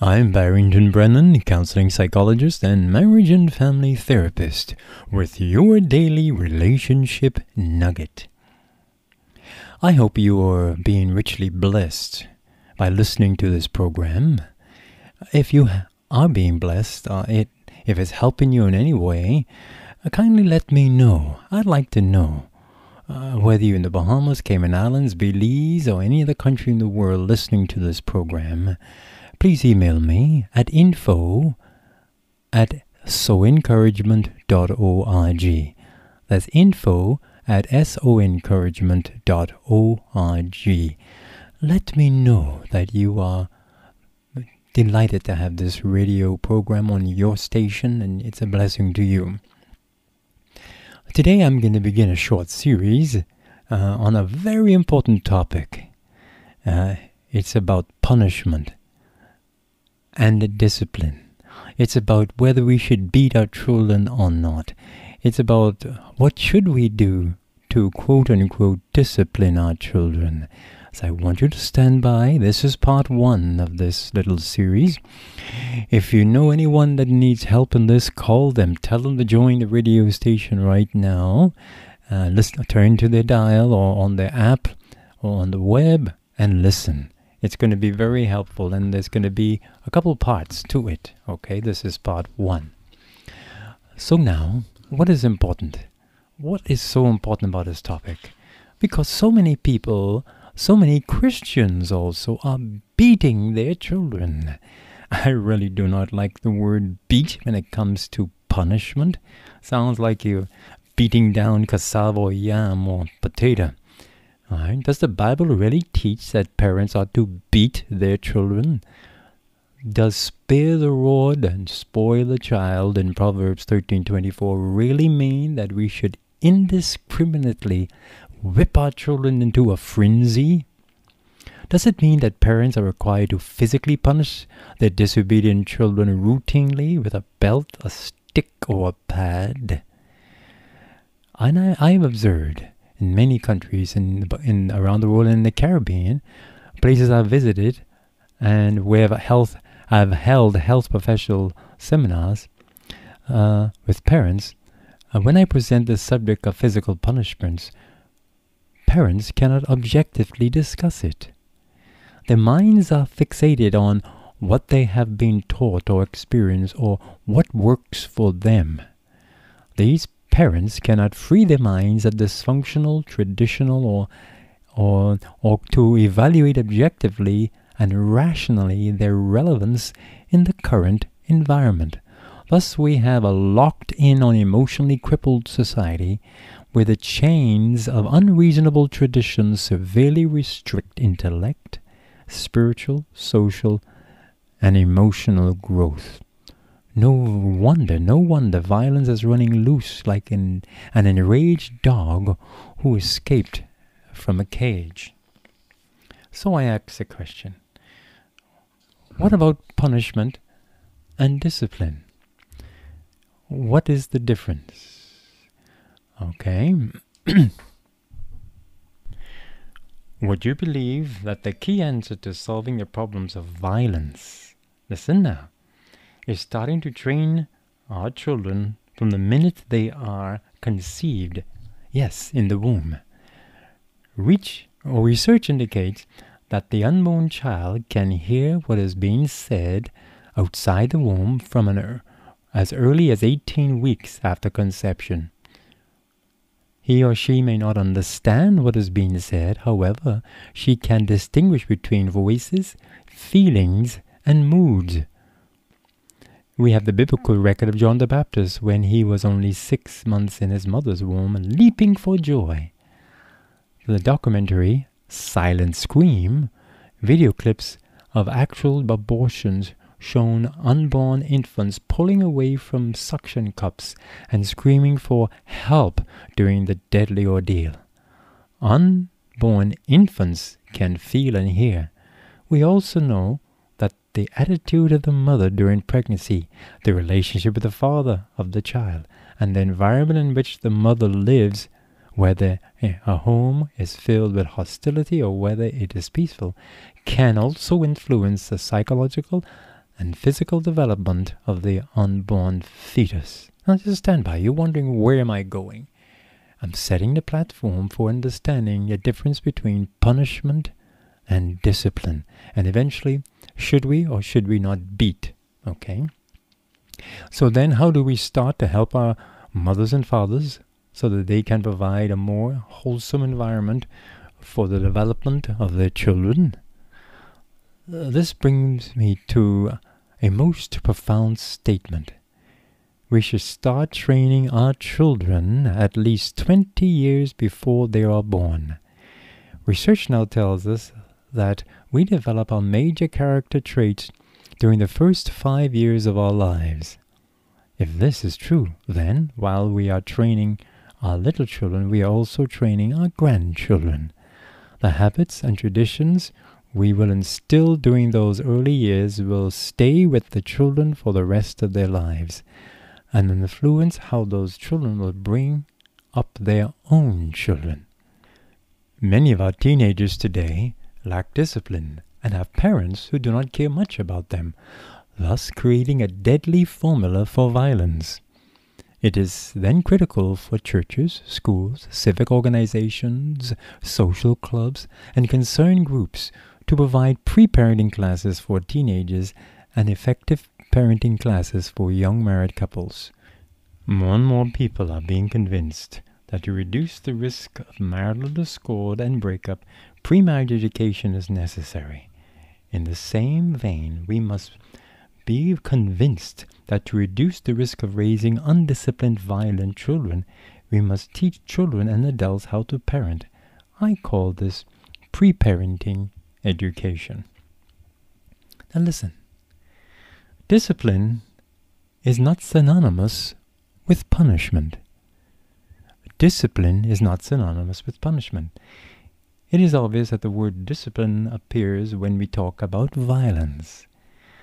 I'm Barrington Brennan, counseling psychologist and marriage and family therapist, with your daily relationship nugget. I hope you are being richly blessed by listening to this program. If you are being blessed, uh, it, if it's helping you in any way, uh, kindly let me know. I'd like to know. Uh, whether you're in the Bahamas, Cayman Islands, Belize, or any other country in the world listening to this program, please email me at info at soencouragement.org. That's info at soencouragement.org. Let me know that you are delighted to have this radio program on your station and it's a blessing to you. Today I'm going to begin a short series uh, on a very important topic. Uh, it's about punishment and discipline. It's about whether we should beat our children or not. It's about what should we do to quote unquote discipline our children. So I want you to stand by. This is part one of this little series. If you know anyone that needs help in this, call them. Tell them to join the radio station right now. Uh, listen, turn to their dial or on their app or on the web and listen. It's going to be very helpful, and there's going to be a couple parts to it. Okay, this is part one. So, now, what is important? What is so important about this topic? Because so many people, so many Christians also, are beating their children. I really do not like the word beat when it comes to punishment. Sounds like you're beating down cassava yam or potato. Right? Does the Bible really teach that parents are to beat their children? Does spare the rod and spoil the child in Proverbs 13:24 really mean that we should indiscriminately whip our children into a frenzy? Does it mean that parents are required to physically punish their disobedient children routinely with a belt, a stick, or a pad? And I, I've observed in many countries in, in around the world in the Caribbean, places I've visited, and where health I've held health professional seminars uh, with parents. Uh, when I present the subject of physical punishments, parents cannot objectively discuss it. Their minds are fixated on what they have been taught or experienced or what works for them. These parents cannot free their minds of dysfunctional, traditional, or, or, or to evaluate objectively and rationally their relevance in the current environment. Thus, we have a locked in on emotionally crippled society where the chains of unreasonable traditions severely restrict intellect, spiritual, social, and emotional growth. No wonder, no wonder violence is running loose like an, an enraged dog who escaped from a cage. So I ask the question what about punishment and discipline? What is the difference? Okay. Would you believe that the key answer to solving the problems of violence, listen now, is starting to train our children from the minute they are conceived, yes, in the womb. Reach or research indicates that the unborn child can hear what is being said outside the womb from an, as early as 18 weeks after conception. He or she may not understand what is being said, however, she can distinguish between voices, feelings, and moods. We have the biblical record of John the Baptist when he was only six months in his mother's womb, leaping for joy. The documentary Silent Scream video clips of actual abortions shown unborn infants pulling away from suction cups and screaming for help during the deadly ordeal. Unborn infants can feel and hear. We also know the attitude of the mother during pregnancy, the relationship with the father of the child, and the environment in which the mother lives, whether eh, a home is filled with hostility or whether it is peaceful, can also influence the psychological and physical development of the unborn fetus. Now just stand by. You're wondering where am I going? I'm setting the platform for understanding the difference between punishment and discipline. And eventually, should we or should we not beat? Okay? So then, how do we start to help our mothers and fathers so that they can provide a more wholesome environment for the development of their children? Uh, this brings me to a most profound statement. We should start training our children at least 20 years before they are born. Research now tells us that we develop our major character traits during the first five years of our lives. If this is true, then while we are training our little children, we are also training our grandchildren. The habits and traditions we will instill during those early years will stay with the children for the rest of their lives and influence how those children will bring up their own children. Many of our teenagers today lack discipline and have parents who do not care much about them, thus creating a deadly formula for violence. It is then critical for churches, schools, civic organizations, social clubs, and concerned groups to provide pre parenting classes for teenagers and effective parenting classes for young married couples. More and more people are being convinced that to reduce the risk of marital discord and breakup, pre-marriage education is necessary. In the same vein, we must be convinced that to reduce the risk of raising undisciplined, violent children, we must teach children and adults how to parent. I call this pre-parenting education. Now listen. Discipline is not synonymous with punishment. Discipline is not synonymous with punishment. It is obvious that the word discipline appears when we talk about violence.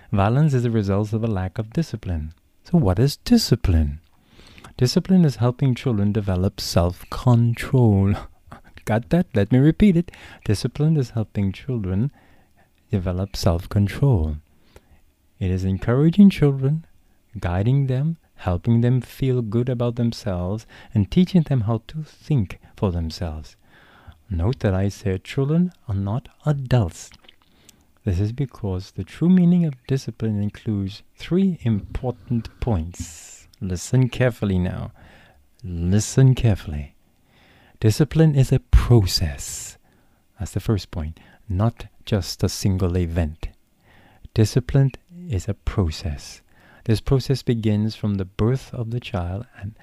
Violence is a result of a lack of discipline. So, what is discipline? Discipline is helping children develop self control. Got that? Let me repeat it. Discipline is helping children develop self control. It is encouraging children, guiding them, helping them feel good about themselves, and teaching them how to think for themselves. Note that I said children are not adults. This is because the true meaning of discipline includes three important points. Listen carefully now. Listen carefully. Discipline is a process. That's the first point, not just a single event. Discipline is a process. This process begins from the birth of the child and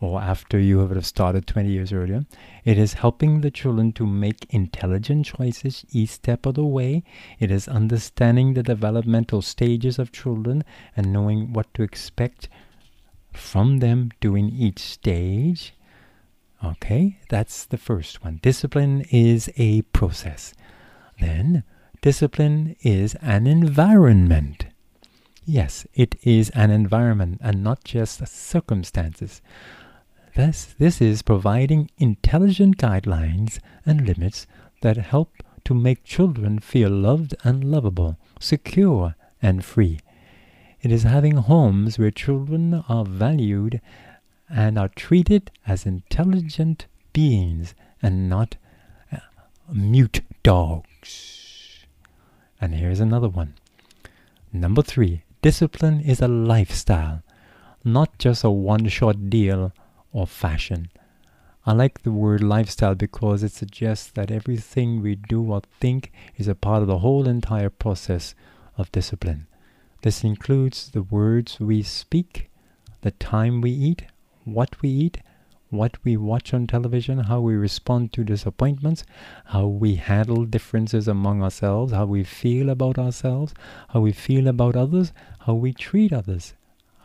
or after you have started 20 years earlier. It is helping the children to make intelligent choices each step of the way. It is understanding the developmental stages of children and knowing what to expect from them during each stage. Okay, that's the first one. Discipline is a process. Then, discipline is an environment. Yes, it is an environment and not just circumstances. Thus, this is providing intelligent guidelines and limits that help to make children feel loved and lovable, secure and free. It is having homes where children are valued and are treated as intelligent beings and not uh, mute dogs. And here's another one. Number three, Discipline is a lifestyle, not just a one shot deal or fashion. I like the word lifestyle because it suggests that everything we do or think is a part of the whole entire process of discipline. This includes the words we speak, the time we eat, what we eat, what we watch on television, how we respond to disappointments, how we handle differences among ourselves, how we feel about ourselves, how we feel about others, how we treat others,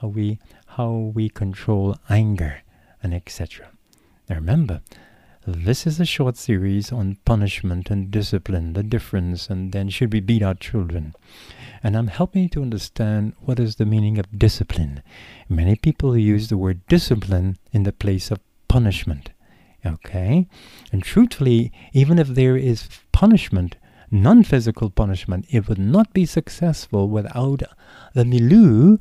how we how we control anger, and etc. Now remember, this is a short series on punishment and discipline, the difference, and then should we beat our children. And I'm helping to understand what is the meaning of discipline. Many people use the word discipline in the place of punishment. Okay? And truthfully, even if there is punishment, non physical punishment, it would not be successful without the milieu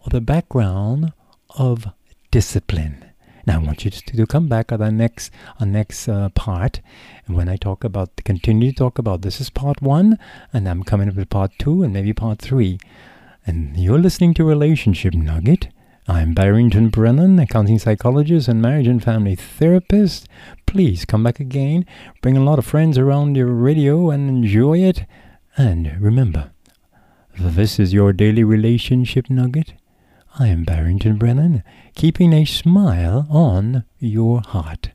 or the background of discipline. Now I want you to, to come back at the next our next uh, part, and when I talk about continue to talk about this is part one, and I'm coming up with part two and maybe part three, and you're listening to Relationship Nugget. I'm Barrington Brennan, accounting psychologist and marriage and family therapist. Please come back again, bring a lot of friends around your radio and enjoy it. And remember, this is your daily relationship nugget. I am Barrington Brennan, keeping a smile on your heart.